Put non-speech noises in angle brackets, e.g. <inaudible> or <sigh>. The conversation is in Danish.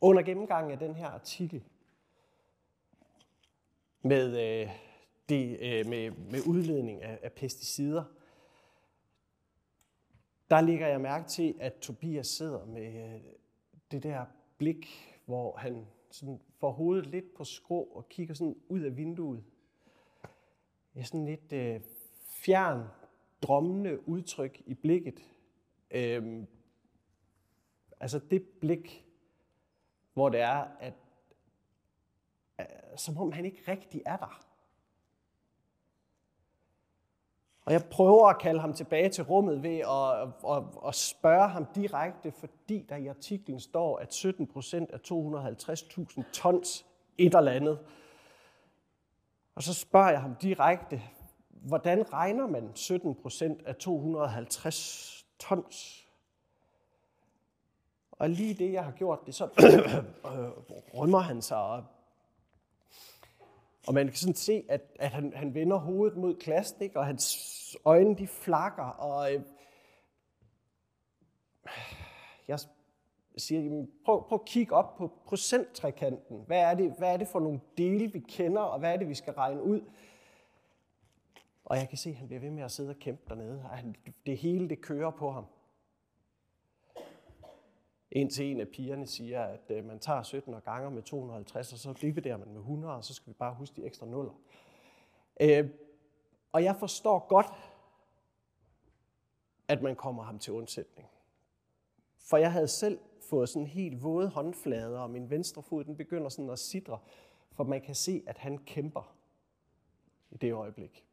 Under gennemgangen af den her artikel med, øh, det, øh, med, med udledning af, af pesticider, der ligger jeg mærke til, at Tobias sidder med øh, det der blik, hvor han sådan får hovedet lidt på skrå og kigger sådan ud af vinduet. Ja, sådan lidt øh, fjern, drømmende udtryk i blikket. Øh, altså det blik, hvor det er, at øh, som om han ikke rigtig er der. Og jeg prøver at kalde ham tilbage til rummet ved at, at, at spørge ham direkte, fordi der i artiklen står, at 17 procent af 250.000 tons et eller andet. Og så spørger jeg ham direkte, hvordan regner man 17 procent af 250 tons? Og lige det, jeg har gjort det, så <coughs> øh, øh, rømmer han sig op. Og man kan sådan se, at, at han, han vender hovedet mod klassen, ikke? og hans øjne de flakker. Og øh, jeg siger, jamen, prøv, prøv at kigge op på procenttrekanten. Hvad er, det, hvad er det for nogle dele, vi kender, og hvad er det, vi skal regne ud? Og jeg kan se, at han bliver ved med at sidde og kæmpe dernede. Og han, det hele, det kører på ham. Indtil en af pigerne siger, at øh, man tager 17 og ganger med 250, og så dividerer man med 100, og så skal vi bare huske de ekstra nuller. Øh, og jeg forstår godt, at man kommer ham til undsætning. For jeg havde selv fået sådan helt våde håndflader, og min venstre fod den begynder sådan at sidre, for man kan se, at han kæmper i det øjeblik.